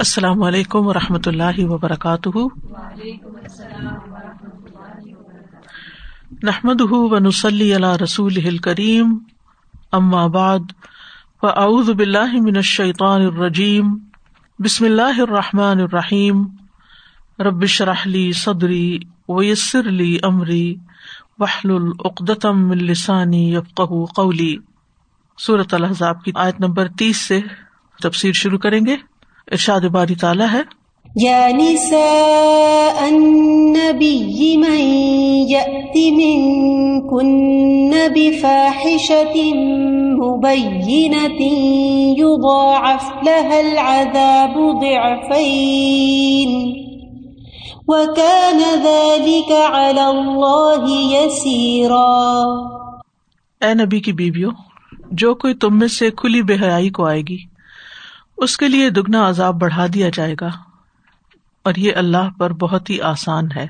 السلام علیکم و رحمۃ اللہ وبرکاتہ۔ نحمد و نسلی اللہ رسول کریم ام و اعوذ باللہ من الشیطان الرجیم، بسم اللہ الرحمٰن الرحیم۔ ربش رحلی صدری ویسر علی عمری وحل العقدم السانی یفق قولی۔ صورت الحضاب کی آیت نمبر تیس سے تفسیر شروع کریں گے۔ ارشاد باری تعالیٰ ہے۔ یا نساء النبی من یأت منکن بفاحشة مبینة یضاعف لها العذاب ضعفین۔ وکان ذلك على اللہ یسیرا۔ اے نبی کی بیویوں جو کوئی تم میں سے کھلی بے حیائی کو آئے گی اس کے لیے دگنا عذاب بڑھا دیا جائے گا۔ اور یہ اللہ پر بہت ہی آسان ہے۔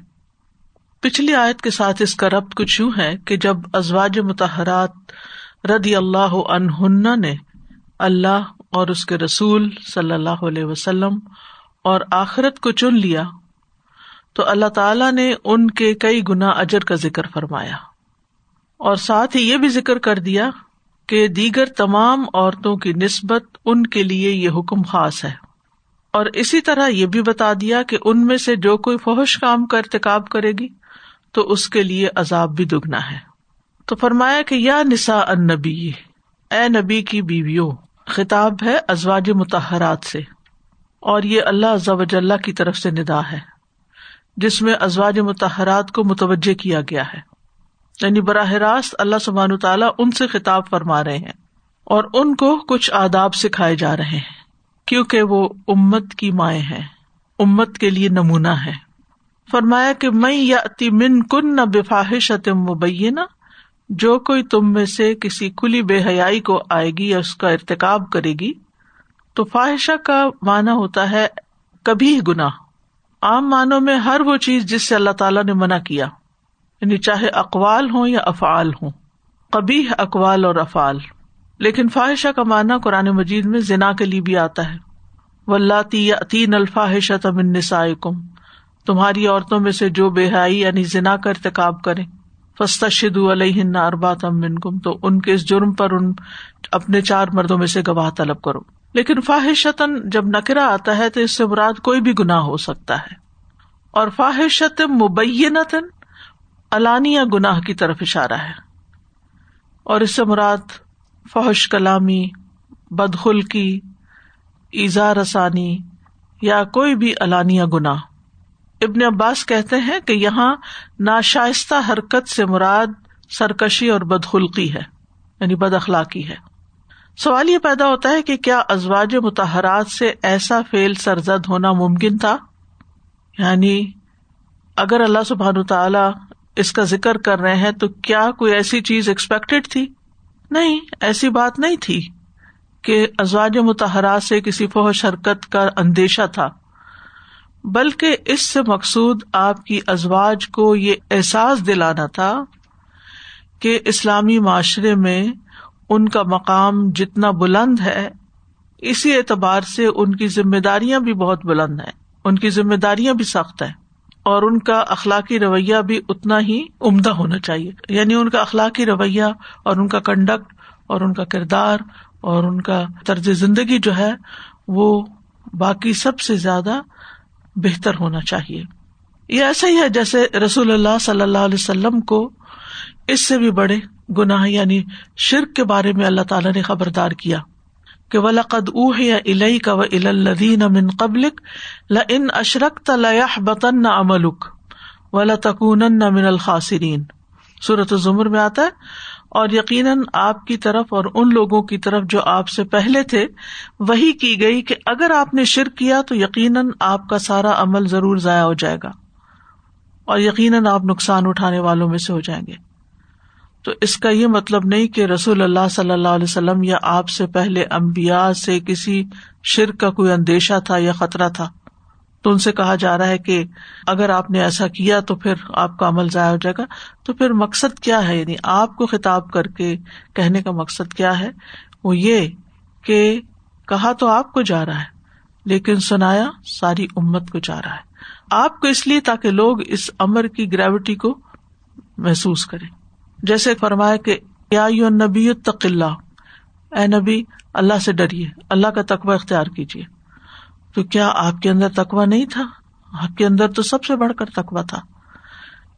پچھلی آیت کے ساتھ اس کا ربط کچھ یوں ہے کہ جب ازواج متحرات ردی اللہ عنہن نے اللہ اور اس کے رسول صلی اللہ علیہ وسلم اور آخرت کو چن لیا، تو اللہ تعالی نے ان کے کئی گنا اجر کا ذکر فرمایا۔ اور ساتھ ہی یہ بھی ذکر کر دیا کہ دیگر تمام عورتوں کی نسبت ان کے لیے یہ حکم خاص ہے۔ اور اسی طرح یہ بھی بتا دیا کہ ان میں سے جو کوئی فوش کام کا ارتقاب کرے گی، تو اس کے لیے عذاب بھی دگنا ہے۔ تو فرمایا کہ یا نسا ان نبی اے نبی کی بیویوں، خطاب ہے ازواج متحرات سے۔ اور یہ اللہ ضوج اللہ کی طرف سے ندا ہے، جس میں ازواج متحرات کو متوجہ کیا گیا ہے۔ یعنی براہ راست اللہ سبحان تعالیٰ ان سے خطاب فرما رہے ہیں اور ان کو کچھ آداب سکھائے جا رہے ہیں، کیونکہ وہ امت کی مائیں ہیں، امت کے لیے نمونہ ہے۔ فرمایا کہ میں یا اتی من کن نہ بفاحش مبینہ، جو کوئی تم میں سے کسی کھلی بے حیائی کو آئے گی یا اس کا ارتقاب کرے گی، تو فاحشہ کا معنی ہوتا ہے کبھی گناہ۔ عام معنوں میں ہر وہ چیز جس سے اللہ تعالیٰ نے منع کیا۔ یعنی چاہے اقوال ہوں یا افعال ہوں کبھی اقوال اور افعال۔ لیکن فاحشہ کا معنی قرآن مجید میں ذنا کے لیے بھی آتا ہے۔ ولاتی یا تین تمن نسائے کم تمہاری عورتوں میں سے جو بے حائی یعنی ذنا کا ارتقاب کرے فستا شد علیہ اربا تم بن کم تو ان کے اس جرم پر ان اپنے چار مردوں میں سے گواہ طلب کرو۔ لیکن فاحشتاً جب نکرا آتا ہے تو اس سے مراد کوئی بھی گناہ ہو سکتا ہے۔ اور فاحشت مبینتاً الانیہ گناہ کی طرف اشارہ ہے۔ اور اس سے مراد فحش کلامی، بدخلقی، ایزا رسانی یا کوئی بھی الانیہ گناہ۔ ابن عباس کہتے ہیں کہ یہاں ناشائستہ حرکت سے مراد سرکشی اور بدخلقی ہے یعنی بد اخلاقی ہے۔ سوال یہ پیدا ہوتا ہے کہ کیا ازواج متحرات سے ایسا فیل سرزد ہونا ممکن تھا؟ یعنی اگر اللہ سبحان تعالی اس کا ذکر کر رہے ہیں تو کیا کوئی ایسی چیز ایکسپیکٹڈ تھی؟ نہیں، ایسی بات نہیں تھی کہ ازواج متحرات سے کسی فوش حرکت کا اندیشہ تھا، بلکہ اس سے مقصود آپ کی ازواج کو یہ احساس دلانا تھا کہ اسلامی معاشرے میں ان کا مقام جتنا بلند ہے، اسی اعتبار سے ان کی ذمہ داریاں بھی بہت بلند ہیں، ان کی ذمہ داریاں بھی سخت ہیں۔ اور ان کا اخلاقی رویہ بھی اتنا ہی عمدہ ہونا چاہیے۔ یعنی ان کا اخلاقی رویہ اور ان کا کنڈکٹ اور ان کا کردار اور ان کا طرز زندگی جو ہے وہ باقی سب سے زیادہ بہتر ہونا چاہیے۔ یہ ایسا ہی ہے جیسے رسول اللہ صلی اللہ علیہ وسلم کو اس سے بھی بڑے گناہ یعنی شرک کے بارے میں اللہ تعالیٰ نے خبردار کیا۔ کہ ولقد اوہ یا الئی کا و الدین امن قبلک ل ان اشرک تلح بطن نہ املک و من الخاصرین صورت ظمر میں آتا ہے، اور یقیناً آپ کی طرف اور ان لوگوں کی طرف جو آپ سے پہلے تھے، وہی کی گئی کہ اگر آپ نے شرک کیا تو یقیناً آپ کا سارا عمل ضرور ضائع ہو جائے گا، اور یقیناً آپ نقصان اٹھانے والوں میں سے ہو جائیں گے۔ تو اس کا یہ مطلب نہیں کہ رسول اللہ صلی اللہ علیہ وسلم یا آپ سے پہلے امبیا سے کسی شرک کا کوئی اندیشہ تھا یا خطرہ تھا۔ تو ان سے کہا جا رہا ہے کہ اگر آپ نے ایسا کیا تو پھر آپ کا عمل ضائع ہو جائے گا۔ تو پھر مقصد کیا ہے؟ یعنی آپ کو خطاب کر کے کہنے کا مقصد کیا ہے؟ وہ یہ کہ کہا تو آپ کو جا رہا ہے، لیکن سنایا ساری امت کو جا رہا ہے۔ آپ کو اس لیے تاکہ لوگ اس امر کی گریوٹی کو محسوس کریں۔ جیسے فرمایا کہ یا نبی تقل اے نبی، اللہ سے ڈریے، اللہ کا تقوی اختیار کیجیے۔ تو کیا آپ کے اندر تقوا نہیں تھا؟ آپ کے اندر تو سب سے بڑھ کر تقوا تھا۔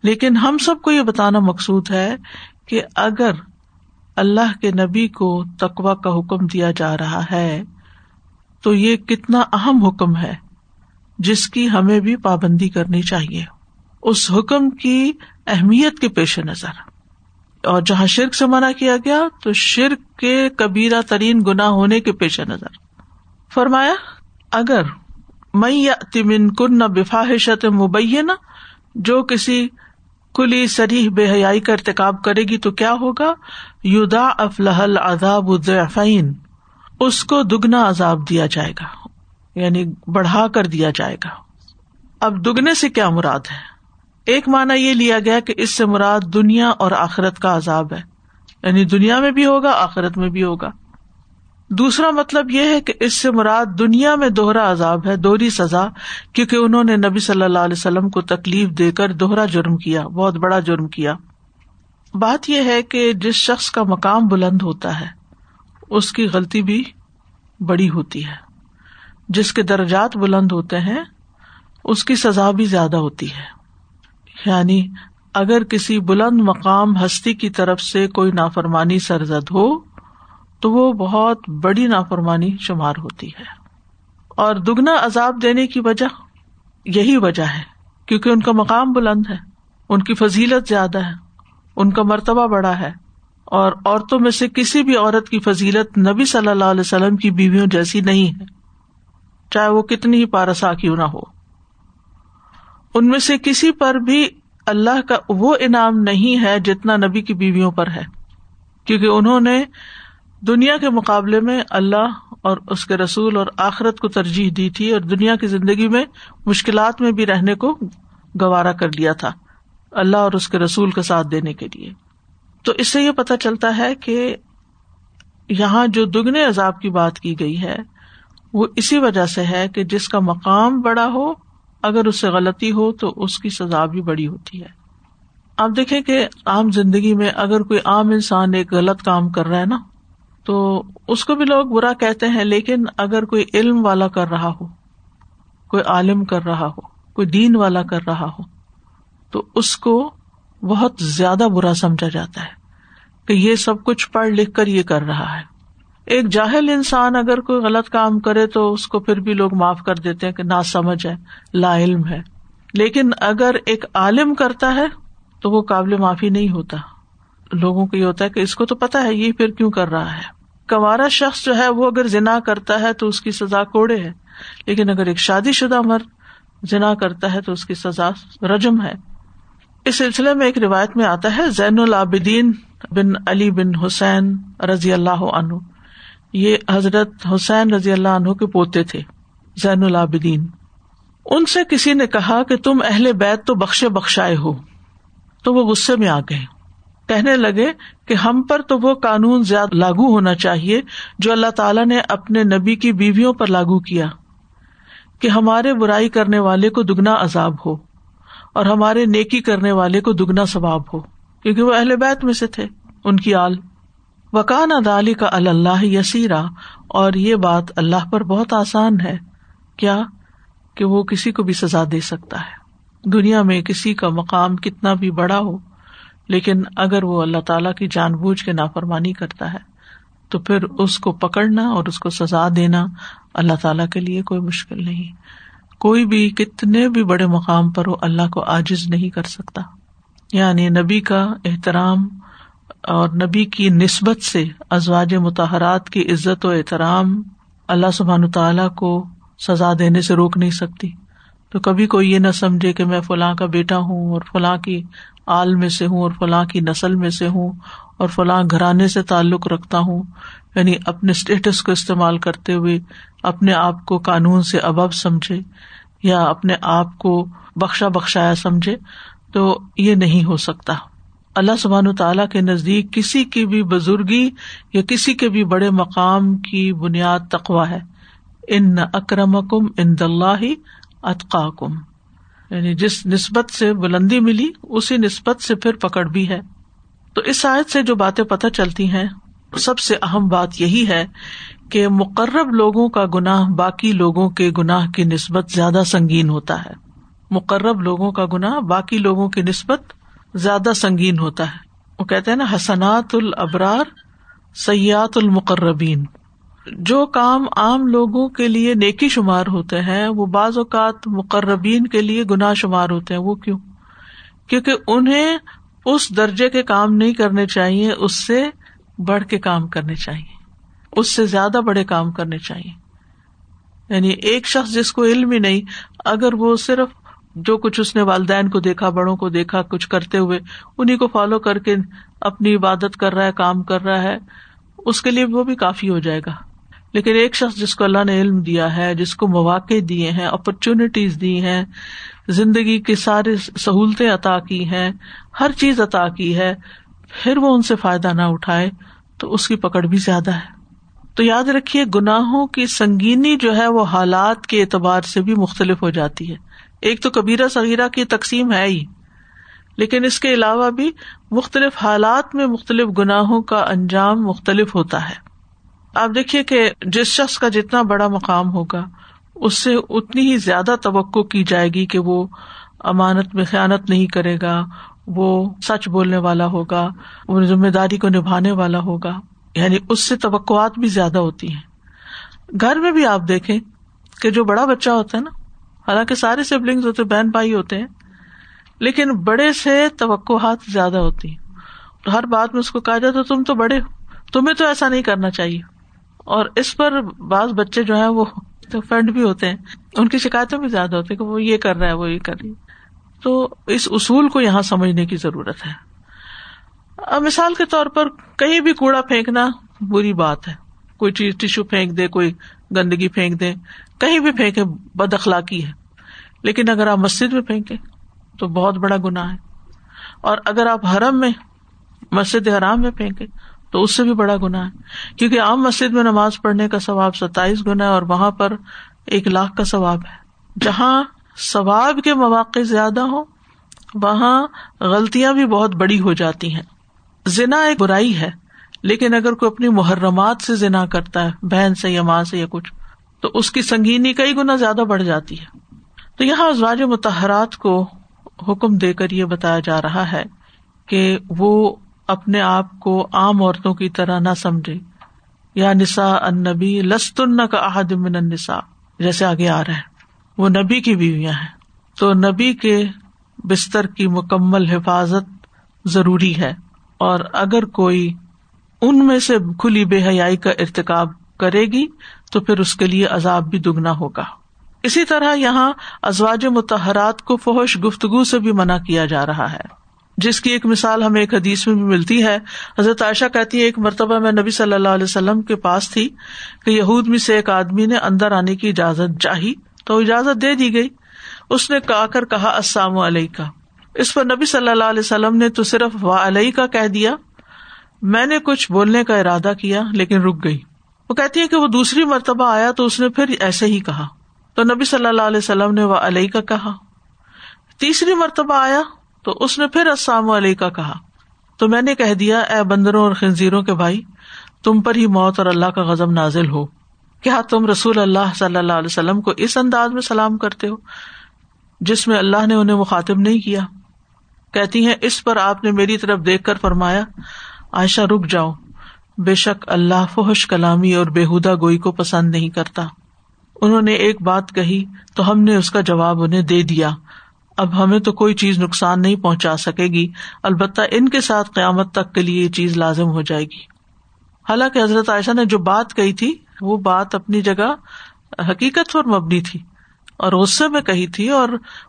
لیکن ہم سب کو یہ بتانا مقصود ہے کہ اگر اللہ کے نبی کو تقوا کا حکم دیا جا رہا ہے، تو یہ کتنا اہم حکم ہے جس کی ہمیں بھی پابندی کرنی چاہیے۔ اس حکم کی اہمیت کے پیش نظر۔ اور جہاں شرک سے منع کیا گیا تو شرک کے کبیرہ ترین گنا ہونے کے پیش نظر۔ فرمایا، اگر میں تمن کن نہ بفاحشت مبینہ، جو کسی کلی سریح بے حیائی کا ارتقاب کرے گی تو کیا ہوگا؟ یودا افلح عذاب الضعفین اس کو دگنا عذاب دیا جائے گا یعنی بڑھا کر دیا جائے گا۔ اب دگنے سے کیا مراد ہے؟ ایک مانا یہ لیا گیا کہ اس سے مراد دنیا اور آخرت کا عذاب ہے۔ یعنی دنیا میں بھی ہوگا، آخرت میں بھی ہوگا۔ دوسرا مطلب یہ ہے کہ اس سے مراد دنیا میں دوہرا عذاب ہے، دوہری سزا، کیونکہ انہوں نے نبی صلی اللہ علیہ وسلم کو تکلیف دے کر دوہرا جرم کیا، بہت بڑا جرم کیا۔ بات یہ ہے کہ جس شخص کا مقام بلند ہوتا ہے، اس کی غلطی بھی بڑی ہوتی ہے۔ جس کے درجات بلند ہوتے ہیں، اس کی سزا بھی زیادہ ہوتی ہے۔ یعنی اگر کسی بلند مقام ہستی کی طرف سے کوئی نافرمانی سرزد ہو، تو وہ بہت بڑی نافرمانی شمار ہوتی ہے۔ اور دگنا عذاب دینے کی وجہ یہی وجہ ہے، کیونکہ ان کا مقام بلند ہے، ان کی فضیلت زیادہ ہے، ان کا مرتبہ بڑا ہے۔ اور عورتوں میں سے کسی بھی عورت کی فضیلت نبی صلی اللہ علیہ وسلم کی بیویوں جیسی نہیں ہے، چاہے وہ کتنی ہی پارسا کیوں نہ ہو۔ ان میں سے کسی پر بھی اللہ کا وہ انعام نہیں ہے جتنا نبی کی بیویوں پر ہے۔ کیونکہ انہوں نے دنیا کے مقابلے میں اللہ اور اس کے رسول اور آخرت کو ترجیح دی تھی اور دنیا کی زندگی میں مشکلات میں بھی رہنے کو گوارا کر لیا تھا اللہ اور اس کے رسول کا ساتھ دینے کے لیے۔ تو اس سے یہ پتا چلتا ہے کہ یہاں جو دگنے عذاب کی بات کی گئی ہے وہ اسی وجہ سے ہے کہ جس کا مقام بڑا ہو اگر اس سے غلطی ہو تو اس کی سزا بھی بڑی ہوتی ہے۔ آپ دیکھیں کہ عام زندگی میں اگر کوئی عام انسان ایک غلط کام کر رہا ہے نا، تو اس کو بھی لوگ برا کہتے ہیں، لیکن اگر کوئی علم والا کر رہا ہو، کوئی عالم کر رہا ہو، کوئی دین والا کر رہا ہو، تو اس کو بہت زیادہ برا سمجھا جاتا ہے کہ یہ سب کچھ پڑھ لکھ کر یہ کر رہا ہے۔ ایک جاہل انسان اگر کوئی غلط کام کرے تو اس کو پھر بھی لوگ معاف کر دیتے ہیں کہ نا سمجھ ہے، لا علم ہے۔ لیکن اگر ایک عالم کرتا ہے تو وہ قابل معافی نہیں ہوتا۔ لوگوں کو یہ ہوتا ہے کہ اس کو تو پتا ہے یہ پھر کیوں کر رہا ہے۔ کمارا شخص جو ہے وہ اگر جنا کرتا ہے تو اس کی سزا کوڑے ہے۔ لیکن اگر ایک شادی شدہ مرد جنا کرتا ہے تو اس کی سزا رجم ہے۔ اس سلسلے میں ایک روایت میں آتا ہے، زین العابدین بن علی بن حسین رضی اللہ عنہ۔ یہ حضرت حسین رضی اللہ عنہ کے پوتے تھے، زین العابدین۔ ان سے کسی نے کہا کہ تم اہل بیت تو بخشے بخشائے ہو۔ تو وہ غصے میں آ گئے۔ کہنے لگے کہ ہم پر تو وہ قانون زیادہ لاگو ہونا چاہیے جو اللہ تعالیٰ نے اپنے نبی کی بیویوں پر لاگو کیا، کہ ہمارے برائی کرنے والے کو دگنا عذاب ہو اور ہمارے نیکی کرنے والے کو دگنا ثواب ہو، کیونکہ وہ اہل بیت میں سے تھے، ان کی آل۔ وکان ادالی کا اللہ یسیرا۔ اور یہ بات اللہ پر بہت آسان ہے۔ کیا؟ کہ وہ کسی کو بھی سزا دے سکتا ہے۔ دنیا میں کسی کا مقام کتنا بھی بڑا ہو، لیکن اگر وہ اللہ تعالی کی جان بوجھ کے نافرمانی کرتا ہے، تو پھر اس کو پکڑنا اور اس کو سزا دینا اللہ تعالی کے لیے کوئی مشکل نہیں۔ کوئی بھی کتنے بھی بڑے مقام پر وہ اللہ کو آجز نہیں کر سکتا۔ یعنی نبی کا احترام اور نبی کی نسبت سے ازواج متحرات کی عزت و احترام اللہ سبحان تعالیٰ کو سزا دینے سے روک نہیں سکتی۔ تو کبھی کوئی یہ نہ سمجھے کہ میں فلاں کا بیٹا ہوں اور فلاں کی آل میں سے ہوں اور فلاں کی نسل میں سے ہوں اور فلاں گھرانے سے تعلق رکھتا ہوں یعنی اپنے اسٹیٹس کو استعمال کرتے ہوئے اپنے آپ کو قانون سے ابب سمجھے یا اپنے آپ کو بخشا بخشایا سمجھے، تو یہ نہیں ہو سکتا۔ اللہ سبحان تعالیٰ کے نزدیک کسی کی بھی بزرگی یا کسی کے بھی بڑے مقام کی بنیاد تقوا ہے۔ ان اکرم کم ان دلہ اطقا کم یعنی جس نسبت سے بلندی ملی، اسی نسبت سے پھر پکڑ بھی ہے۔ تو اس آیت سے جو باتیں پتہ چلتی ہیں، سب سے اہم بات یہی ہے کہ مقرب لوگوں کا گناہ باقی لوگوں کے گناہ کی نسبت زیادہ سنگین ہوتا ہے۔ مقرب لوگوں کا گناہ باقی لوگوں کی نسبت زیادہ سنگین ہوتا ہے۔ وہ کہتے ہیں نا، حسنات الابرار سیاحت المقربین۔ جو کام عام لوگوں کے لیے نیکی شمار ہوتے ہیں، وہ بعض اوقات مقربین کے لیے گناہ شمار ہوتے ہیں۔ وہ کیوں؟ کیونکہ انہیں اس درجے کے کام نہیں کرنے چاہیے، اس سے بڑھ کے کام کرنے چاہیے۔ اس سے زیادہ بڑے کام کرنے چاہیے۔ یعنی ایک شخص جس کو علم ہی نہیں، اگر وہ صرف جو کچھ اس نے والدین کو دیکھا، بڑوں کو دیکھا، کچھ کرتے ہوئے انہیں کو فالو کر کے اپنی عبادت کر رہا ہے، کام کر رہا ہے، اس کے لیے وہ بھی کافی ہو جائے گا۔ لیکن ایک شخص جس کو اللہ نے علم دیا ہے، جس کو مواقع دیے ہیں اپرچونیٹیز دی ہیں، زندگی کی ساری سہولتیں عطا کی ہیں، ہر چیز عطا کی ہے، پھر وہ ان سے فائدہ نہ اٹھائے، تو اس کی پکڑ بھی زیادہ ہے۔ تو یاد رکھیے، گناہوں کی سنگینی جو ہے، وہ حالات کے اعتبار سے بھی مختلف ہو جاتی ہے۔ ایک تو کبیرہ سغیرہ کی تقسیم ہے ہی، لیکن اس کے علاوہ بھی مختلف حالات میں مختلف گناہوں کا انجام مختلف ہوتا ہے۔ آپ دیکھیے کہ جس شخص کا جتنا بڑا مقام ہوگا، اس سے اتنی ہی زیادہ توقع کی جائے گی کہ وہ امانت میں خیالت نہیں کرے گا، وہ سچ بولنے والا ہوگا، وہ ذمہ داری کو نبھانے والا ہوگا۔ یعنی اس سے توقعات بھی زیادہ ہوتی ہیں۔ گھر میں بھی آپ دیکھیں کہ جو بڑا بچہ ہوتا ہے نا حالانکہ سارے سبلنگ ہوتے بہن بھائی ہوتے ہیں، لیکن بڑے سے توقعات زیادہ ہوتی ہیں۔ ہر بات میں اس کو کہا جاتا تم تو بڑے ہو، تمہیں تو ایسا نہیں کرنا چاہیے۔ اور اس پر بعض بچے جو ہے وہ فرینڈ بھی ہوتے ہیں۔ ان کی شکایتیں بھی زیادہ ہوتی کہ وہ یہ کر رہا ہے، وہ یہ کر رہی تو اس اصول کو یہاں سمجھنے کی ضرورت ہے۔ اب مثال کے طور پر کہیں بھی کوڑا پھینکنا بری بات ہے۔ کوئی چیز ٹیشو پھینک دے، کوئی گندگی پھینک دے کہیں بھی پھینکے بد اخلاقی ہے۔ لیکن اگر آپ مسجد میں پھینکے تو بہت بڑا گنا ہے۔ اور اگر آپ حرم میں، مسجد حرام میں پھینکے تو اس سے بھی بڑا گنا ہے۔ کیونکہ عام مسجد میں نماز پڑھنے کا ثواب ستائیس گنا ہے اور وہاں پر ایک لاکھ کا ثواب ہے۔ جہاں ثواب کے مواقع زیادہ ہو وہاں غلطیاں بھی بہت بڑی ہو جاتی ہیں۔ زنا ایک برائی ہے۔ لیکن اگر کوئی اپنی محرمات سے زنا کرتا ہے، بہن سے یا ماں سے یا کچھ، تو اس کی سنگینی کئی گنا زیادہ بڑھ جاتی ہے۔ تو یہاں ازواج متحرات کو حکم دے کر یہ بتایا جا رہا ہے کہ وہ اپنے آپ کو عام عورتوں کی طرح نہ سمجھے۔ یا نسا ان نبی لستن کا من النساء۔ جیسے آگے آ رہا ہے وہ نبی کی بیویاں ہیں۔ تو نبی کے بستر کی مکمل حفاظت ضروری ہے۔ اور اگر کوئی ان میں سے کھلی بے حیائی کا ارتقاب کرے گی تو پھر اس کے لیے عذاب بھی دگنا ہوگا۔ اسی طرح یہاں ازواج متحرات کو فوش گفتگو سے بھی منع کیا جا رہا ہے۔ جس کی ایک مثال ہمیں ایک حدیث میں بھی ملتی ہے۔ حضرت عائشہ کہتی ہے ایک مرتبہ میں نبی صلی اللہ علیہ وسلم کے پاس تھی کہ یہود میں سے ایک آدمی نے اندر آنے کی اجازت چاہی تو اجازت دے دی گئی۔ اس نے آ کر کہا، السلام علیہ کا اس پر نبی صلی اللہ علیہ وسلم نے تو صرف و علیہ کا کہہ دیا۔ میں نے کچھ بولنے کا ارادہ کیا لیکن رک گئی۔ وہ کہتی ہے کہ وہ دوسری مرتبہ آیا تو اس نے پھر ایسے ہی کہا۔ تو نبی صلی اللہ علیہ وسلم نے وہ علیہ کا کہا۔ تیسری مرتبہ آیا تو اس نے پھر السلام علیہ کا کہا۔ تو میں نے کہہ دیا، اے بندروں اور خنزیروں کے بھائی، تم پر ہی موت اور اللہ کا غزم نازل ہو۔ کیا تم رسول اللہ صلی اللہ علیہ وسلم کو اس انداز میں سلام کرتے ہو جس میں اللہ نے انہیں مخاطب نہیں کیا؟ کہتی ہیں، اس پر آپ نے میری طرف دیکھ کر فرمایا عائشہ رک جاؤ۔ بے شک اللہ فحش کلامی اور بےحدہ گوئی کو پسند نہیں کرتا۔ انہوں نے ایک بات کہی تو ہم نے اس کا جواب انہیں دے دیا۔ اب ہمیں تو کوئی چیز نقصان نہیں پہنچا سکے گی۔ البتہ ان کے ساتھ قیامت تک کے لیے یہ چیز لازم ہو جائے گی۔ حالانکہ حضرت عائشہ نے جو بات کہی تھی، وہ بات اپنی جگہ حقیقت پر مبنی تھی۔ اور غصے میں کہی تھی اور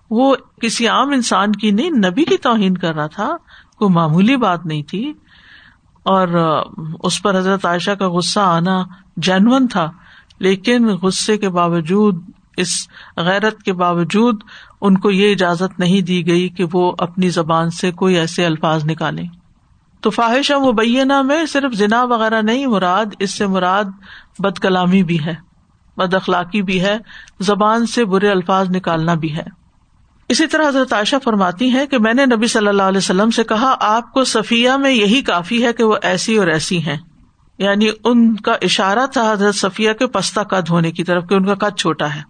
وہ کسی عام انسان کی نہیں، نبی کی توہین کر رہا تھا۔ کوئی معمولی بات نہیں تھی۔ اور اس پر حضرت عائشہ کا غصہ آنا جینون تھا، لیکن غصے کے باوجود، اس غیرت کے باوجود ان کو یہ اجازت نہیں دی گئی کہ وہ اپنی زبان سے کوئی ایسے الفاظ نکالیں۔ تو فواہش مبینہ میں صرف زنا وغیرہ نہیں، مراد، اس سے مراد بد کلامی بھی ہے بد اخلاقی بھی ہے، زبان سے برے الفاظ نکالنا بھی ہے۔ اسی طرح حضرت عائشہ فرماتی ہے کہ میں نے نبی صلی اللہ علیہ وسلم سے کہا، آپ کو صفیہ میں یہی کافی ہے کہ وہ ایسی اور ایسی ہیں۔ یعنی ان کا اشارہ تھا حضرت صفیہ کے پستہ قد ہونے کی طرف کہ ان کا قد چھوٹا ہے۔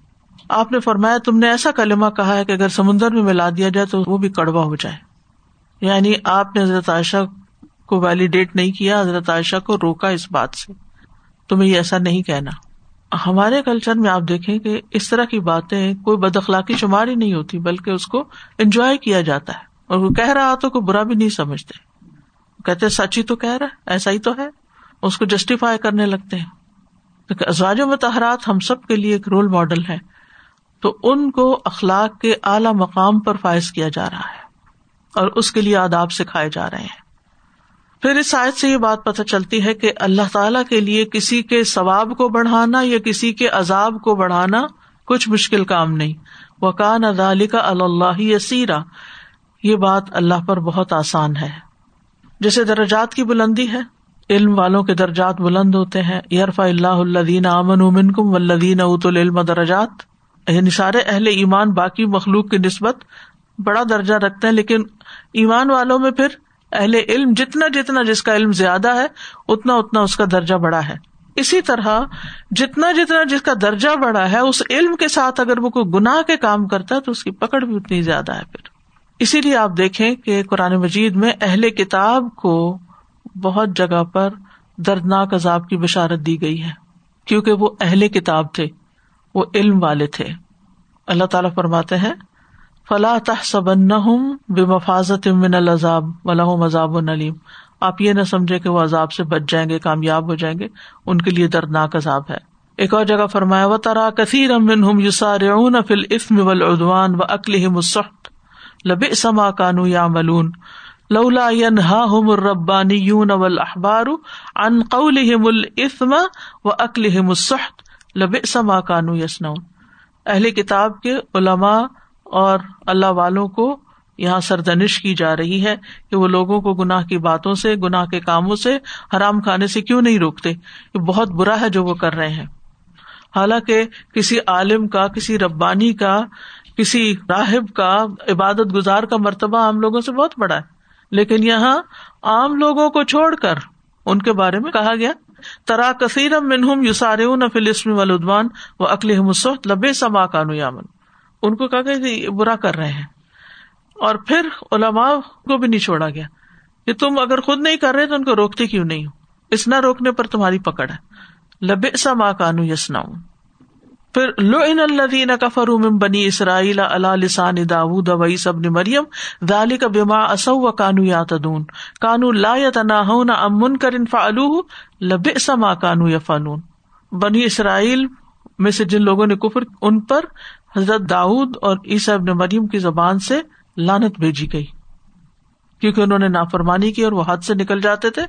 آپ نے فرمایا، تم نے ایسا کلمہ کہا ہے کہ اگر سمندر میں ملا دیا جائے تو وہ بھی کڑوا ہو جائے۔ یعنی آپ نے حضرت عائشہ کو ویلیڈیٹ نہیں کیا، حضرت عائشہ کو روکا اس بات سے۔ تمہیں یہ ایسا نہیں کہنا۔ ہمارے کلچر میں آپ دیکھیں کہ اس طرح کی باتیں کوئی بد اخلاقی شمار ہی نہیں ہوتی، بلکہ اس کو انجوائے کیا جاتا ہے۔ اور وہ کہہ رہا تو کوئی برا بھی نہیں سمجھتے۔ کہتے سچ ہی تو کہہ رہا ایسا ہی تو ہے۔ اس کو جسٹیفائی کرنے لگتے ہیں۔ ازواج متحرات ہم سب کے لیے ایک رول ماڈل ہے۔ تو ان کو اخلاق کے اعلی مقام پر فائز کیا جا رہا ہے اور اس کے لیے آداب سکھائے جا رہے ہیں۔ پھر اس شاید سے یہ بات پتہ چلتی ہے کہ اللہ تعالی کے لیے کسی کے ثواب کو بڑھانا یا کسی کے عذاب کو بڑھانا کچھ مشکل کام نہیں۔ وہ کان ادالی کا اللہ یسیرا یہ بات اللہ پر بہت آسان ہے۔ جیسے درجات کی بلندی ہے، علم والوں کے درجات بلند ہوتے ہیں۔ یرفا اللہ الدین امن امن کم ولدین ات العلم درجات۔ یعنی سارے اہل ایمان، باقی مخلوق کی نسبت بڑا درجہ رکھتے ہیں، لیکن ایمان والوں میں پھر اہل علم جتنا جتنا جس کا علم زیادہ ہے، اتنا اتنا اس کا درجہ بڑا ہے۔ اسی طرح جتنا جتنا جس کا درجہ بڑا ہے، اس علم کے ساتھ اگر وہ کوئی گناہ کے کام کرتا ہے، تو اس کی پکڑ بھی اتنی زیادہ ہے پھر۔ اسی لیے آپ دیکھیں کہ قرآن مجید میں اہل کتاب کو بہت جگہ پر دردناک عذاب کی بشارت دی گئی ہے۔ کیونکہ وہ اہل کتاب تھے، وہ علم والے تھے۔ اللہ تعالیٰ فرماتے ہیں فلاح تحسبن بے مفاظت من الزاب ولاح مذاب العلیم آپ یہ نہ سمجھے کہ وہ عذاب سے بچ جائیں گے، کامیاب ہو جائیں گے، ان کے لیے دردناک عذاب ہے۔ ایک اور جگہ فرمایا و ترا کثیر امن ہم یوسار فل اسم ودوان و اکل مسخت لب سما کانو یا ملون لولا ينهاهم الربانيون والاحبار عن قولهم الاثم واكلهم السحت۔ لبئس ما كانوا يصنعون۔ اہل کتاب کے علماء اور اللہ والوں کو یہاں سردنش کی جا رہی ہے کہ وہ لوگوں کو گناہ کی باتوں سے، گناہ کے کاموں سے حرام کھانے سے کیوں نہیں روکتے؟ یہ بہت برا ہے جو وہ کر رہے ہیں۔ حالانکہ کسی عالم کا، کسی ربانی کا، کسی راہب کا عبادت گزار کا مرتبہ عام لوگوں سے بہت بڑا ہے۔ لیکن یہاں عام لوگوں کو چھوڑ کر ان کے بارے میں کہا گیا، ترا کثیر منہم یوسار فلسم ولادوان و اکل مسخت لبے سما کانو یامن ان کو کہا کہ جی، برا کر رہے ہیں۔ اور پھر علماء کو بھی نہیں چھوڑا گیا۔ کہ تم اگر خود نہیں کر رہے تو ان کو روکتے کیوں نہیں ہو؟ اس نہ روکنے پر تمہاری پکڑ ہے۔ لبے سا ماں کانو یسنا پھر لو ان اللہ کفر بنی اسرائیل اللہ لسان داود وئی سب نے مریم دالی کا بیما اصو و کانو یا تدون کانو لا یا تنا نہ امن کر انفا کانو یا فنون بنی اسرائیل میں سے جن لوگوں نے کفر، ان پر حضرت داؤد اور عیسیٰ ابن مریم کی زبان سے لانت بھیجی گئی۔ کیونکہ انہوں نے نافرمانی کی اور وہ حد سے نکل جاتے تھے،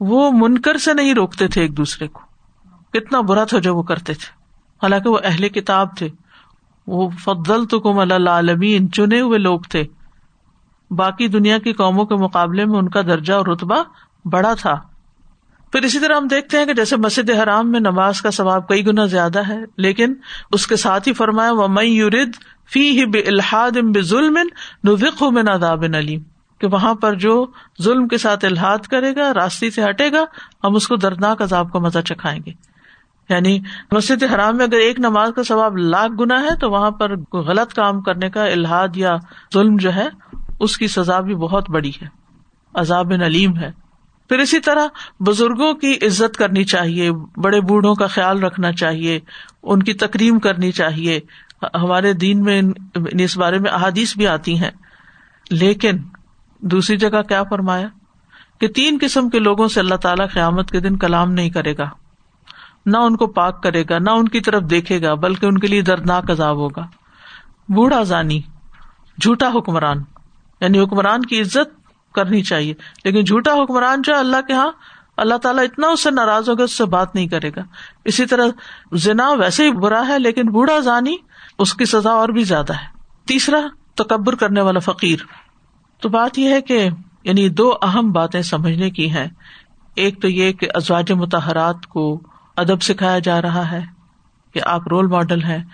وہ منکر سے نہیں روکتے تھے ایک دوسرے کو۔ کتنا برا تھا جو وہ کرتے تھے۔ حالانکہ وہ اہل کتاب تھے۔ وہ فضل تو کم عالمین چنے ہوئے لوگ تھے۔ باقی دنیا کی قوموں کے مقابلے میں ان کا درجہ اور رتبہ بڑا تھا۔ پھر اسی طرح ہم دیکھتے ہیں کہ جیسے مسجد حرام میں نماز کا ثواب کئی گنا زیادہ ہے، لیکن اس کے ساتھ ہی فرمایا وہ میں یورد فی ہی بے الحاد بے ظلم نوک علیم کہ وہاں پر جو ظلم کے ساتھ الحاد کرے گا، راستے سے ہٹے گا، ہم اس کو دردناک عذاب کا مزہ چکھائیں گے۔ یعنی مسجد حرام میں اگر ایک نماز کا ثواب لاکھ گنا ہے، تو وہاں پر غلط کام کرنے کا الحاد یا ظلم جو ہے، اس کی سزا بھی بہت بڑی ہے۔ عذاب نلیم ہے۔ پھر اسی طرح بزرگوں کی عزت کرنی چاہیے، بڑے بوڑھوں کا خیال رکھنا چاہیے، ان کی تکریم کرنی چاہیے۔ ہمارے دین میں اس بارے میں احادیث بھی آتی ہیں۔ لیکن دوسری جگہ کیا فرمایا؟ کہ تین قسم کے لوگوں سے اللہ تعالیٰ قیامت کے دن کلام نہیں کرے گا۔ نہ ان کو پاک کرے گا، نہ ان کی طرف دیکھے گا، بلکہ ان کے لیے دردناک عذاب ہوگا۔ بوڑھا زانی، جھوٹا حکمران یعنی حکمران کی عزت کرنی چاہیے۔ لیکن جھوٹا حکمران جو اللہ کے یہاں اللہ تعالیٰ اتنا اس سے ناراض ہوگا، اس سے بات نہیں کرے گا۔ اسی طرح زنا ویسے ہی برا ہے، لیکن بوڑھا زانی اس کی سزا اور بھی زیادہ ہے۔ تیسرا، تکبر کرنے والا فقیر۔ تو بات یہ ہے کہ یعنی دو اہم باتیں سمجھنے کی ہیں۔ ایک تو یہ کہ ازواج متحرات کو ادب سکھایا جا رہا ہے، کہ آپ رول ماڈل ہیں۔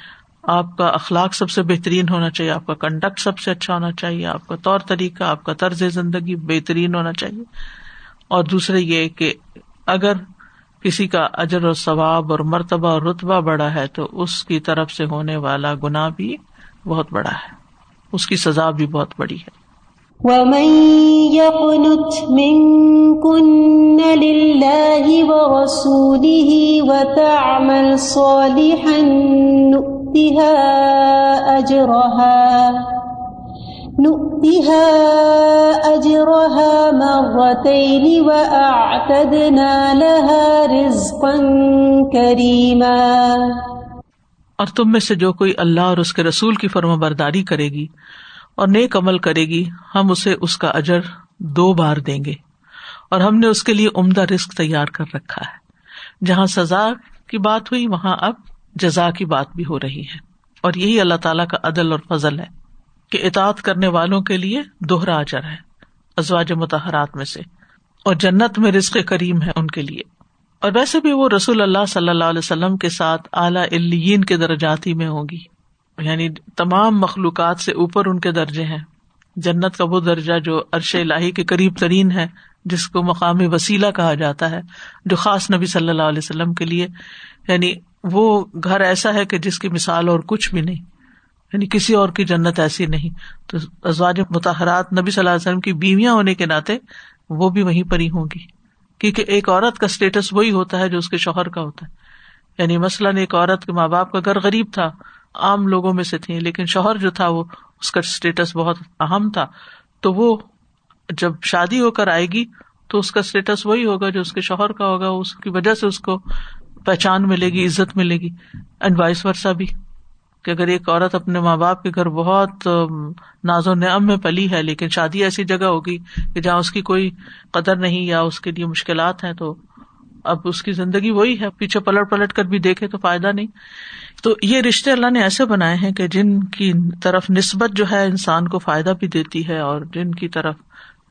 آپ کا اخلاق سب سے بہترین ہونا چاہیے، آپ کا کنڈکٹ سب سے اچھا ہونا چاہیے، آپ کا طور طریقہ، آپ کا طرز زندگی بہترین ہونا چاہیے۔ اور دوسرے یہ کہ اگر کسی کا اجر اور ثواب اور مرتبہ اور رتبہ بڑا ہے تو اس کی طرف سے ہونے والا گنا بھی بہت بڑا ہے۔ اس کی سزا بھی بہت بڑی ہے۔ اور تم میں سے جو کوئی اللہ اور اس کے رسول کی فرم برداری کرے گی اور نیک عمل کرے گی، ہم اسے اس کا اجر دو بار دیں گے۔ اور ہم نے اس کے لیے عمدہ رسک تیار کر رکھا ہے۔ جہاں سزا کی بات ہوئی، وہاں اب جزا کی بات بھی ہو رہی ہے۔ اور یہی اللہ تعالیٰ کا عدل اور فضل ہے کہ اطاط کرنے والوں کے لیے دوہرا اجر ہے ازواج متحرات میں سے۔ اور جنت میں رزق کریم ہے ان کے لیے۔ اور ویسے بھی وہ رسول اللہ صلی اللہ علیہ وسلم کے ساتھ اعلیٰ الین کے درجاتی میں ہوگی یعنی تمام مخلوقات سے اوپر ان کے درجے ہیں۔ جنت کا وہ درجہ جو عرش الہی کے قریب ترین ہے، جس کو مقامی وسیلہ کہا جاتا ہے، جو خاص نبی صلی اللہ علیہ وسلم کے لیے یعنی وہ گھر ایسا ہے کہ جس کی مثال اور کچھ بھی نہیں یعنی کسی اور کی جنت ایسی نہیں۔ تو ازواج متحرات نبی صلی اللہ علیہ وسلم کی بیویاں ہونے کے ناطے وہ بھی وہیں پر ہی ہوں گی۔ کیونکہ ایک عورت کا اسٹیٹس وہی ہوتا ہے جو اس کے شوہر کا ہوتا ہے۔ یعنی مثلاً ایک عورت کے ماں باپ کا گھر غریب تھا، عام لوگوں میں سے تھی لیکن شوہر جو تھا وہ اس کا اسٹیٹس بہت اہم تھا۔ تو وہ جب شادی ہو کر آئے گی تو اس کا اسٹیٹس وہی ہوگا جو اس کے شوہر کا ہوگا، اس کی وجہ سے اس کو پہچان ملے گی، عزت ملے گی اینڈ وائس ورثہ بھی، کہ اگر ایک عورت اپنے ماں باپ کے گھر بہت ناز و نعم میں پلی ہے، لیکن شادی ایسی جگہ ہوگی کہ جہاں اس کی کوئی قدر نہیں یا اس کے لیے مشکلات ہیں، تو اب اس کی زندگی وہی ہے، پیچھے پلٹ پلٹ کر بھی دیکھے تو فائدہ نہیں۔ تو یہ رشتے اللہ نے ایسے بنائے ہیں کہ جن کی طرف نسبت جو ہے انسان کو فائدہ بھی دیتی ہے اور جن کی طرف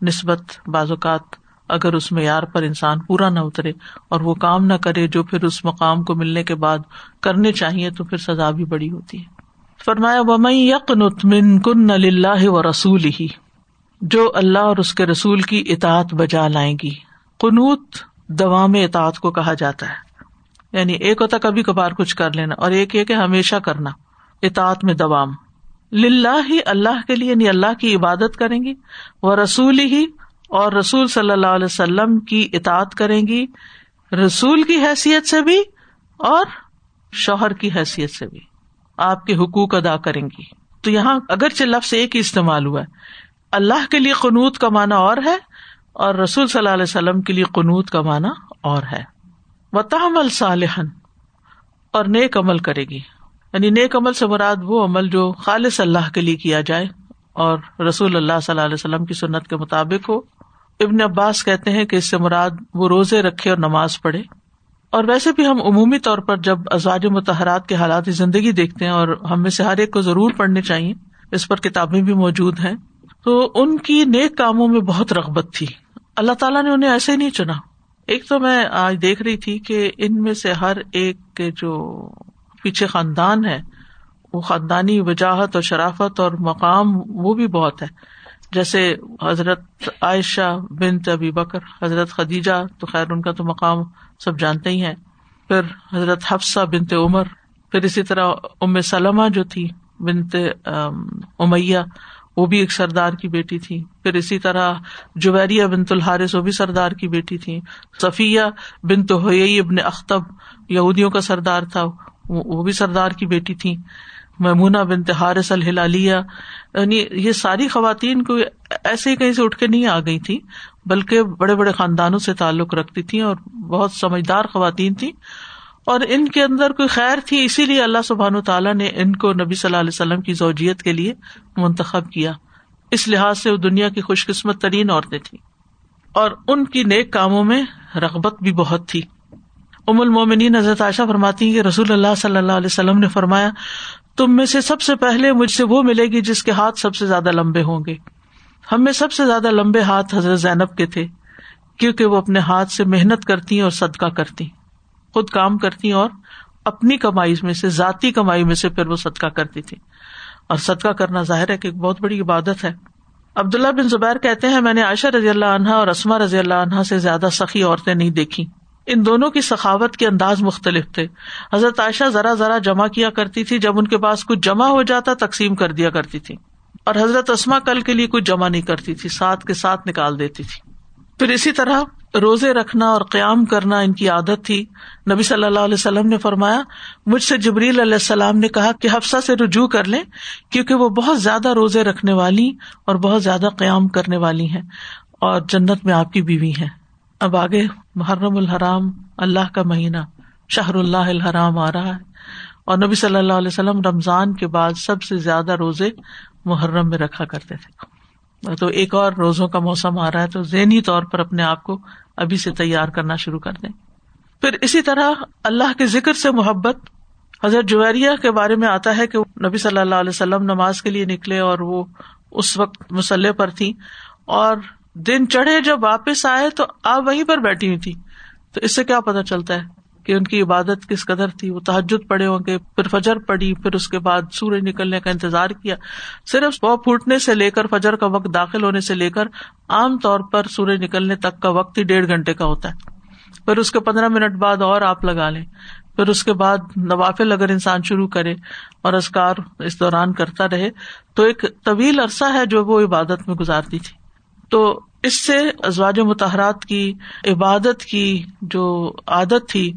نسبت بعض اوقات اگر اس معیار پر انسان پورا نہ اترے اور وہ کام نہ کرے جو پھر اس مقام کو ملنے کے بعد کرنے چاہیے تو پھر سزا بھی بڑی ہوتی ہے۔ فرمایا ومئی من کن اللہ و رسول ہی جو اللہ اور اس کے رسول کی اطاعت بجا لائیں گی۔ قنوت دوام اطاعت کو کہا جاتا ہے۔ یعنی ایک ہوتا کبھی کبھار کچھ کر لینا اور ایک یہ کہ ہمیشہ کرنا، اطاعت میں دوام۔ للہ ہی اللہ کے لیے یعنی اللہ کی عبادت کریں گی۔ وہ رسول ہی اور رسول صلی اللہ علیہ وسلم کی اطاط کریں گی، رسول کی حیثیت سے بھی اور شوہر کی حیثیت سے بھی۔ آپ کے حقوق ادا کریں گی۔ تو یہاں اگرچہ لفظ ایک ہی استعمال ہوا ہے، اللہ کے لیے قنوت کا معنی اور ہے اور رسول صلی اللہ علیہ وسلم کے لیے قنوت کا معنی اور ہے۔ و تحمل صالحن اور نیک عمل کرے گی۔ یعنی نیک عمل سے مراد وہ عمل جو خالص اللہ کے لیے کیا جائے اور رسول اللہ صلی اللہ علیہ وسلم کی سنت کے مطابق ہو۔ ابن عباس کہتے ہیں کہ اس سے مراد وہ روزے رکھے اور نماز پڑھے۔ اور ویسے بھی ہم عمومی طور پر جب ازواج متحرات کے حالات زندگی دیکھتے ہیں اور ہم میں سے ہر ایک کو ضرور پڑھنے چاہیے، اس پر کتابیں بھی موجود ہیں، تو ان کی نیک کاموں میں بہت رغبت تھی۔ اللہ تعالیٰ نے انہیں ایسے ہی نہیں چنا۔ ایک تو میں آج دیکھ رہی تھی کہ ان میں سے ہر ایک کے جو پیچھے خاندان ہے وہ خاندانی وجاہت اور شرافت اور مقام وہ بھی بہت ہے۔ جیسے حضرت عائشہ بنت ابی بکر، حضرت خدیجہ، تو خیر ان کا تو مقام سب جانتے ہی ہیں۔ پھر حضرت حفصہ بنت عمر، پھر اسی طرح ام سلمہ جو تھی، بنت امیہ، وہ بھی ایک سردار کی بیٹی تھی۔ پھر اسی طرح جویریہ بنت الحارث، وہ بھی سردار کی بیٹی تھی۔ صفیہ بنت ہوئی ابن اختب، یہودیوں کا سردار تھا، وہ بھی سردار کی بیٹی تھی۔ میمونہ بن تہارس الحلالیہ یعنی یہ ساری خواتین کو ایسے ہی کہیں سے اٹھ کے نہیں آ گئی تھی بلکہ بڑے بڑے خاندانوں سے تعلق رکھتی تھی اور بہت سمجھدار خواتین تھی اور ان کے اندر کوئی خیر تھی، اسی لیے اللہ سبحان تعالیٰ نے ان کو نبی صلی اللہ علیہ وسلم کی زوجیت کے لیے منتخب کیا۔ اس لحاظ سے وہ دنیا کی خوش قسمت ترین عورتیں تھیں۔ اور ان کی نیک کاموں میں رغبت بھی بہت تھی۔ ام المومنین، حضرت عائشہ فرماتی کہ رسول اللہ صلی اللہ علیہ وسلم نے فرمایا تم میں سے سب سے پہلے مجھ سے وہ ملے گی جس کے ہاتھ سب سے زیادہ لمبے ہوں گے۔ ہم میں سب سے زیادہ لمبے ہاتھ حضرت زینب کے تھے، کیونکہ وہ اپنے ہاتھ سے محنت کرتی اور صدقہ کرتی، خود کام کرتی اور اپنی کمائی میں سے، ذاتی کمائی میں سے پھر وہ صدقہ کرتی تھی۔ اور صدقہ کرنا ظاہر ہے کہ ایک بہت بڑی عبادت ہے۔ عبداللہ بن زبیر کہتے ہیں، میں نے عائشہ رضی اللہ عنہا اور اسما رضی اللہ عنہا سے زیادہ سخی عورتیں نہیں دیکھی ان دونوں کی سخاوت کے انداز مختلف تھے۔ حضرت عائشہ ذرا ذرا جمع کیا کرتی تھی، جب ان کے پاس کچھ جمع ہو جاتا، تقسیم کر دیا کرتی تھی۔ اور حضرت اسما کل کے لیے کچھ جمع نہیں کرتی تھی، ساتھ کے ساتھ نکال دیتی تھی۔ پھر اسی طرح روزے رکھنا اور قیام کرنا ان کی عادت تھی۔ نبی صلی اللہ علیہ وسلم نے فرمایا، مجھ سے جبریل علیہ السلام نے کہا کہ حفصہ سے رجوع کر لیں، کیونکہ وہ بہت زیادہ روزے رکھنے والی اور بہت زیادہ قیام کرنے والی ہیں اور جنت میں آپ کی بیوی ہیں۔ اب آگے محرم الحرام اللہ کا مہینہ شہر اللہ الحرام آ رہا ہے اور نبی صلی اللہ علیہ وسلم رمضان کے بعد سب سے زیادہ روزے محرم میں رکھا کرتے تھے۔ تو ایک اور روزوں کا موسم آ رہا ہے تو ذہنی طور پر اپنے آپ کو ابھی سے تیار کرنا شروع کر دیں۔ پھر اسی طرح اللہ کے ذکر سے محبت حضرت جویریہ کے بارے میں آتا ہے کہ نبی صلی اللہ علیہ وسلم نماز کے لیے نکلے اور وہ اس وقت مسلح پر تھی اور دن چڑھے، جب واپس آئے تو آپ وہیں پر بیٹھی ہوئی تھی۔ تو اس سے کیا پتا چلتا ہے کہ ان کی عبادت کس قدر تھی؟ وہ تحجد پڑے ہوں گے، پھر فجر پڑی پھر اس کے بعد سورج نکلنے کا انتظار کیا۔ صرف وہ پھوٹنے سے لے کر فجر کا وقت داخل ہونے سے لے کر عام طور پر سورج نکلنے تک کا وقت ہی ڈیڑھ گھنٹے کا ہوتا ہے۔ پھر اس کے پندرہ منٹ بعد اور آپ لگا لیں۔ پھر اس کے بعد نوافل اگر انسان شروع کرے اور ازکار اس دوران کرتا رہے تو ایک طویل عرصہ ہے جو وہ عبادت میں گزارتی تھی۔ تو اس سے ازواج متحرات کی عبادت کی جو عادت تھی،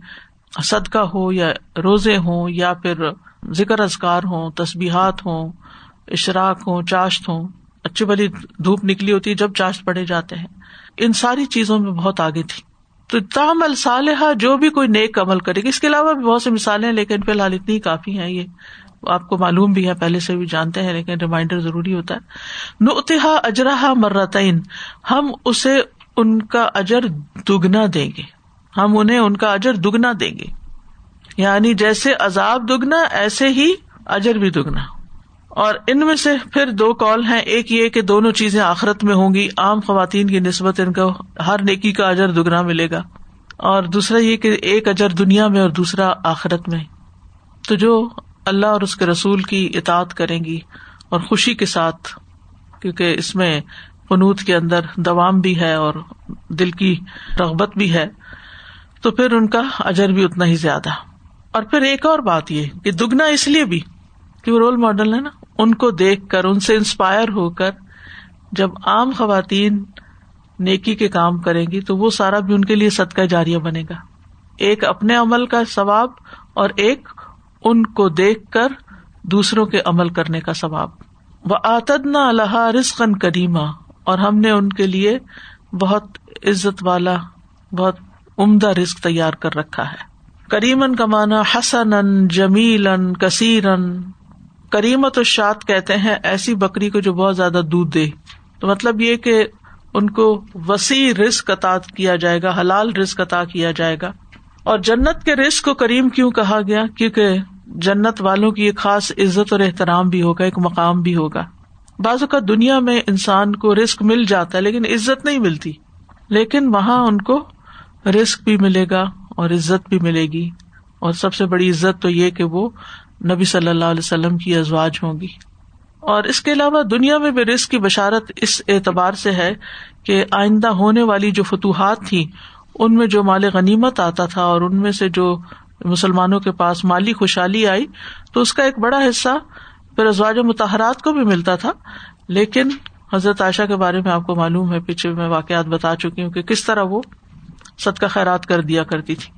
صدقہ ہو یا روزے ہوں یا پھر ذکر ازکار ہوں، تسبیحات ہوں اشراک ہوں، چاشت ہوں، اچھی بلی دھوپ نکلی ہوتی ہے جب چاشت پڑے جاتے ہیں۔ ان ساری چیزوں میں بہت آگے تھی۔ تو تام الصالحہ جو بھی کوئی نیک عمل کرے گی اس کے علاوہ بھی بہت سی مثالیں لیکن فی الحال اتنی کافی ہیں۔ یہ آپ کو معلوم بھی ہے، پہلے سے بھی جانتے ہیں، لیکن ریمائنڈر ضروری ہوتا ہے۔ نتہا اجراہ مرتعین ہم اسے ان کا اجر دگنا دیں گے۔ ہم انہیں ان کا اجر دگنا دیں گے۔ یعنی جیسے عذاب دگنا، ایسے ہی اجر بھی دگنا۔ اور ان میں سے پھر دو کال ہیں۔ ایک یہ کہ دونوں چیزیں آخرت میں ہوں گی۔ عام خواتین کی نسبت ان کو ہر نیکی کا اجر دگنا ملے گا۔ اور دوسرا یہ کہ ایک اجر دنیا میں اور دوسرا آخرت میں۔ تو جو اللہ اور اس کے رسول کی اطاعت کریں گی اور خوشی کے ساتھ، کیونکہ اس میں فنوت کے اندر دوام بھی ہے اور دل کی رغبت بھی ہے، تو پھر ان کا اجر بھی اتنا ہی زیادہ۔ اور پھر ایک اور بات یہ کہ دگنا اس لیے بھی کہ وہ رول ماڈل ہے نا، ان کو دیکھ کر، ان سے انسپائر ہو کر جب عام خواتین نیکی کے کام کریں گی تو وہ سارا بھی ان کے لیے صدقہ جاریہ بنے گا۔ ایک اپنے عمل کا ثواب اور ایک ان کو دیکھ کر دوسروں کے عمل کرنے کا ثواب۔ وہ آتدنا اللہ رسقن کریما اور ہم نے ان کے لیے بہت عزت والا، بہت عمدہ رسک تیار کر رکھا ہے۔ کریمن کا مانا حسن جمیل کثیرن کریمت الشاد کہتے ہیں ایسی بکری کو جو بہت زیادہ دودھ دے۔ تو مطلب یہ کہ ان کو وسیع رسک عطا کیا جائے گا، حلال رسک عطا کیا جائے گا۔ اور جنت کے رسک کو کریم کیوں کہا گیا؟ کیونکہ جنت والوں کی ایک خاص عزت اور احترام بھی ہوگا، ایک مقام بھی ہوگا۔ بعض اوقات دنیا میں انسان کو رسک مل جاتا ہے لیکن عزت نہیں ملتی۔ لیکن وہاں ان کو رسک بھی ملے گا اور عزت بھی ملے گی۔ اور سب سے بڑی عزت تو یہ کہ وہ نبی صلی اللہ علیہ وسلم کی ازواج ہوں گی۔ اور اس کے علاوہ دنیا میں بھی رسک کی بشارت اس اعتبار سے ہے کہ آئندہ ہونے والی جو فتوحات تھی ان میں جو مال غنیمت آتا تھا اور ان میں سے جو مسلمانوں کے پاس مالی خوشحالی آئی تو اس کا ایک بڑا حصہ پھر ازواج متحرات کو بھی ملتا تھا۔ لیکن حضرت عائشہ کے بارے میں آپ کو معلوم ہے، پیچھے میں واقعات بتا چکی ہوں کہ کس طرح وہ سد کا خیرات کر دیا کرتی تھی۔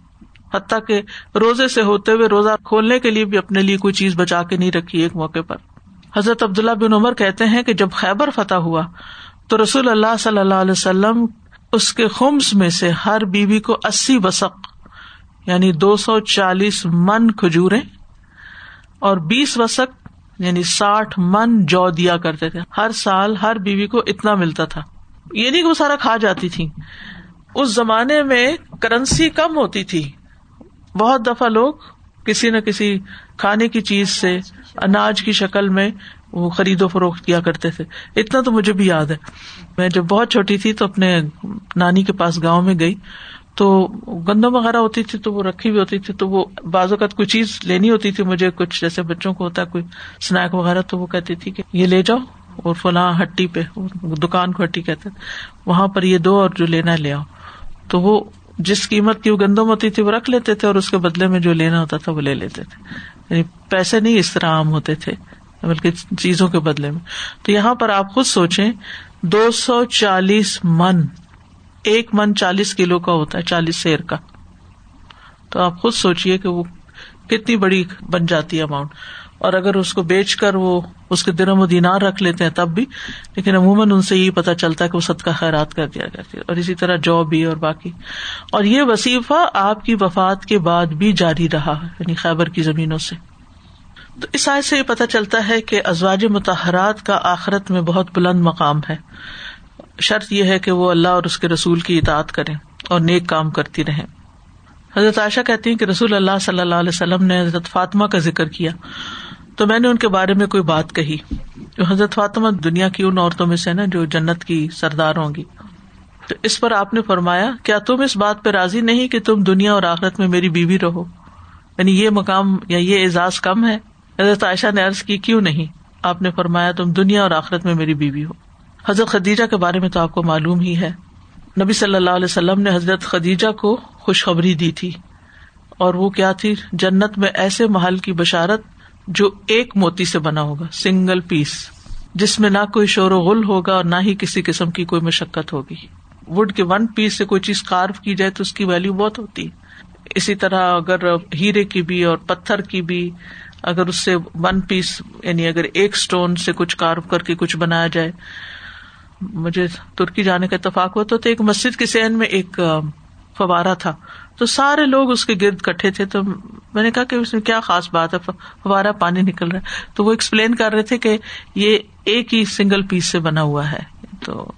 حتیٰ کہ روزے سے ہوتے ہوئے روزہ کھولنے کے لیے بھی اپنے لیے کوئی چیز بچا کے نہیں رکھی ایک موقع پر۔ حضرت عبداللہ بن عمر کہتے ہیں کہ جب خیبر فتح ہوا تو رسول اللہ صلی اللہ علیہ وسلم اس کے خمس میں سے ہر بیوی کو اسی وسق یعنی دو سو چالیس من کھجورے اور بیس وسق یعنی ساٹھ من جو دیا کرتے تھے۔ ہر سال ہر بیوی کو اتنا ملتا تھا۔ یہ نہیں کہ وہ سارا کھا جاتی تھی اس زمانے میں کرنسی کم ہوتی تھی۔ بہت دفعہ لوگ کسی نہ کسی کھانے کی چیز سے، اناج کی شکل میں وہ خرید و فروخت کیا کرتے تھے۔ اتنا تو مجھے بھی یاد ہے۔ میں جب بہت چھوٹی تھی تو اپنے نانی کے پاس گاؤں میں گئی۔ تو گندم وغیرہ ہوتی تھی تو وہ رکھی ہوئی ہوتی تھی تو وہ بعض اوقات کوئی چیز لینی ہوتی تھی مجھے کچھ جیسے بچوں کو ہوتا ہے کوئی اسنیک وغیرہ تو وہ کہتی تھی کہ یہ لے جاؤ اور فلاں ہٹی پہ دکان کو ہٹی کہتے وہاں پر یہ دو اور جو لینا لے آؤ۔ تو وہ جس قیمت کی وہ گندم ہوتی تھی وہ رکھ لیتے تھے اور اس کے بدلے میں جو لینا ہوتا تھا وہ لے لیتے تھے۔ یعنی پیسے نہیں اس طرح عام ہوتے تھے، بلکہ چیزوں کے بدلے میں۔ تو یہاں پر آپ خود سوچیں، دو سو چالیس من ایک من چالیس کلو کا ہوتا ہے، چالیس شیر کا۔ تو آپ خود سوچیے کہ وہ کتنی بڑی بن جاتی ہے اماؤنٹ اور اگر اس کو بیچ کر وہ اس کے دنوں و دینار رکھ لیتے ہیں تب بھی، لیکن عموماً ان سے یہ پتا چلتا ہے کہ وہ سد کا خیرات کر دیا کرتی ہے اور اسی طرح جو بھی اور باقی۔ اور یہ وصیفہ آپ کی وفات کے بعد بھی جاری رہا یعنی خیبر کی زمینوں سے۔ تو اس آئے سے یہ پتا چلتا ہے کہ ازواج متحرات کا آخرت میں بہت بلند مقام ہے۔ شرط یہ ہے کہ وہ اللہ اور اس کے رسول کی اطاعت کرے اور نیک کام کرتی رہے حضرت عائشہ کہتی ہیں کہ رسول اللہ صلی اللہ علیہ وسلم نے حضرت فاطمہ کا ذکر کیا۔ تو میں نے ان کے بارے میں کوئی بات کہی۔ جو حضرت فاطمہ دنیا کی ان عورتوں میں سے نا جو جنت کی سردار ہوں گی۔ تو اس پر آپ نے فرمایا، کیا تم اس بات پہ راضی نہیں کہ تم دنیا اور آخرت میں میری بیوی رہو؟ یعنی یہ مقام یا یہ اعزاز کم ہے؟ حضرت عائشہ نے عرض کی، کیوں نہیں؟ آپ نے فرمایا، تم دنیا اور آخرت میں میری بیوی ہو۔ حضرت خدیجہ کے بارے میں تو آپ کو معلوم ہی ہے۔ نبی صلی اللہ علیہ وسلم نے حضرت خدیجہ کو خوشخبری دی تھی۔ اور وہ کیا تھی؟ جنت میں ایسے محل کی بشارت جو ایک موتی سے بنا ہوگا، سنگل پیس، جس میں نہ کوئی شور و غل ہوگا اور نہ ہی کسی قسم کی کوئی مشقت ہوگی۔ وڈ کے ون پیس سے کوئی چیز کارو کی جائے تو اس کی ویلو بہت ہوتی۔ اسی طرح اگر ہیرے کی بھی اور پتھر کی بھی اگر اس سے ون پیس یعنی اگر ایک اسٹون سے کچھ کارو کر کے کچھ بنایا جائے مجھے ترکی جانے کا اتفاق ہوا تو ایک مسجد کے سین میں ایک فوارا تھا۔ تو سارے لوگ اس کے گرد کٹھے تھے۔ تو میں نے کہا کہ اس میں کیا خاص بات ہے فوارا پانی نکل رہا ہے۔ تو وہ ایکسپلین کر رہے تھے کہ یہ ایک ہی سنگل پیس سے بنا ہوا ہے۔ تو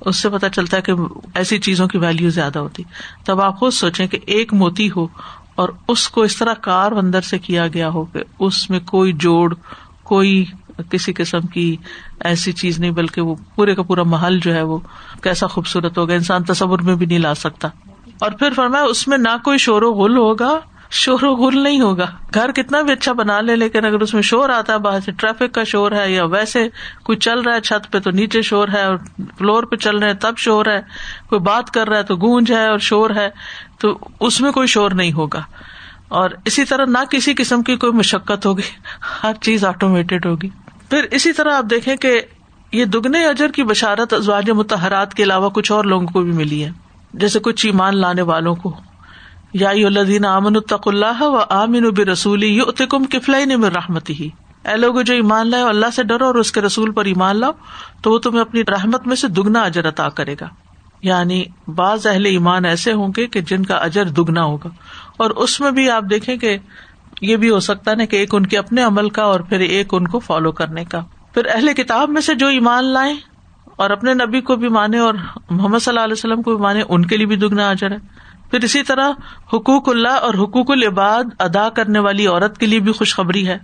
اس سے پتا چلتا ہے کہ ایسی چیزوں کی ویلو زیادہ ہوتی۔ تب آپ خود سوچیں کہ ایک موتی ہو اور اس کو اس طرح کار اندر سے کیا گیا ہو کہ اس میں کوئی جوڑ، کوئی کسی قسم کی ایسی چیز نہیں، بلکہ وہ پورے کا پورا محل جو ہے وہ کیسا خوبصورت ہوگا، انسان تصور میں بھی نہیں لا سکتا۔ اور پھر فرمایا، اس میں نہ کوئی شور و غل ہوگا، شور و غل نہیں ہوگا۔ گھر کتنا بھی اچھا بنا لے، لیکن اگر اس میں شور آتا ہے، باہر سے ٹریفک کا شور ہے، یا ویسے کوئی چل رہا ہے چھت پہ تو نیچے شور ہے، اور فلور پہ چل رہے ہیں تب شور ہے۔ کوئی بات کر رہا ہے تو گونج ہے اور شور ہے، تو اس میں کوئی شور نہیں ہوگا۔ اور اسی طرح نہ کسی قسم کی کوئی مشقت ہوگی، ہر چیز آٹومیٹڈ ہوگی۔ پھر اسی طرح آپ دیکھیں کہ یہ دگنے اجر کی بشارت ازواج متحرات کے علاوہ کچھ اور لوگوں کو بھی ملی ہے۔ جیسے کچھ ایمان لانے والوں کو۔ یا الدین امن الطق اللہ و آمین اب رسولی یو کفلائی نے رحمت ہی اے لوگ جو ایمان لائے اللہ سے ڈرو اور اس کے رسول پر ایمان لاؤ، تو وہ تمہیں اپنی رحمت میں سے دگنا اجر عطا کرے گا۔ یعنی بعض اہل ایمان ایسے ہوں گے کہ جن کا اجر دگنا ہوگا۔ اور اس میں بھی آپ دیکھیں کہ یہ بھی ہو سکتا ہے نا کہ ایک ان کے اپنے عمل کا اور پھر ایک ان کو فالو کرنے کا۔ پھر اہل کتاب میں سے جو ایمان لائے اور اپنے نبی کو بھی مانے اور محمد صلی اللہ علیہ وسلم کو بھی مانے ان کے لیے بھی دگنا اجر ہے۔ پھر اسی طرح حقوق اللہ اور حقوق العباد ادا کرنے والی عورت کے لیے بھی خوشخبری ہے۔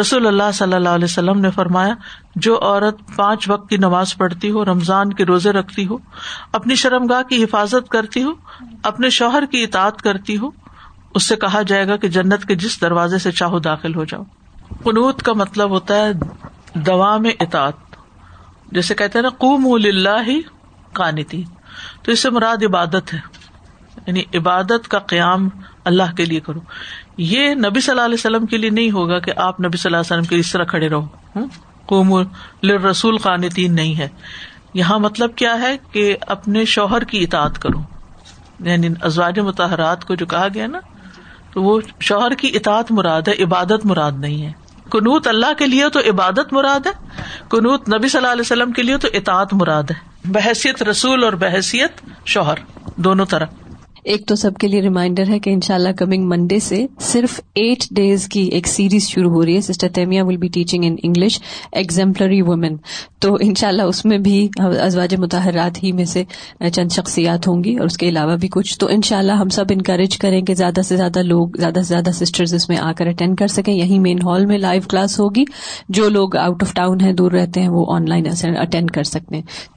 رسول اللہ صلی اللہ علیہ وسلم نے فرمایا، جو عورت پانچ وقت کی نماز پڑھتی ہو، رمضان کے روزے رکھتی ہو، اپنی شرم گاہ کی حفاظت کرتی ہو، اپنے شوہر کی اطاعت کرتی ہو اس سے کہا جائے گا کہ جنت کے جس دروازے سے چاہو داخل ہو جاؤ۔ قنوت کا مطلب ہوتا ہے دوا میں اطاعت۔ جیسے کہتے ہیں نا قوم اللہ ہی کانتی تو اس سے مراد عبادت ہے۔ یعنی عبادت کا قیام اللہ کے لیے کرو۔ یہ نبی صلی اللہ علیہ وسلم کے لیے نہیں ہوگا کہ آپ نبی صلی اللہ علیہ وسلم کے اس طرح کھڑے رہو۔ قوم رسول قانتین نہیں ہے۔ یہاں مطلب کیا ہے کہ اپنے شوہر کی اطاعت کرو۔ یعنی ازواج متحرات کو جو کہا گیا نا تو وہ شوہر کی اطاعت مراد ہے، عبادت مراد نہیں ہے۔ کنوت اللہ کے لیے تو عبادت مراد ہے کنوت نبی صلی اللہ علیہ وسلم کے لیے تو اطاعت مراد ہے۔ بحثیت رسول اور بحثیت شوہر، دونوں طرح۔ ایک تو سب کے لیے ریمائنڈر ہے کہ ان شاء اللہ کمنگ منڈے سے صرف ایٹ ڈیز کی ایک سیریز شروع ہو رہی ہے. Sister تیمیا will be teaching in English exemplary women تو ان شاء اللہ اس میں بھی ازواج متحرات ہی میں سے چند شخصیات ہوں گی اور اس کے علاوہ بھی کچھ. تو ان شاء اللہ ہم سب انکریج کریں کہ زیادہ سے زیادہ لوگ، زیادہ سے زیادہ سسٹرز اس میں آ کر اٹینڈ کر سکیں. یہیں مین ہال میں لائیو کلاس ہوگی. جو لوگ آؤٹ آف ٹاؤن ہیں، دور رہتے ہیں، وہ آن لائن اٹینڈ کر سکتے ہیں.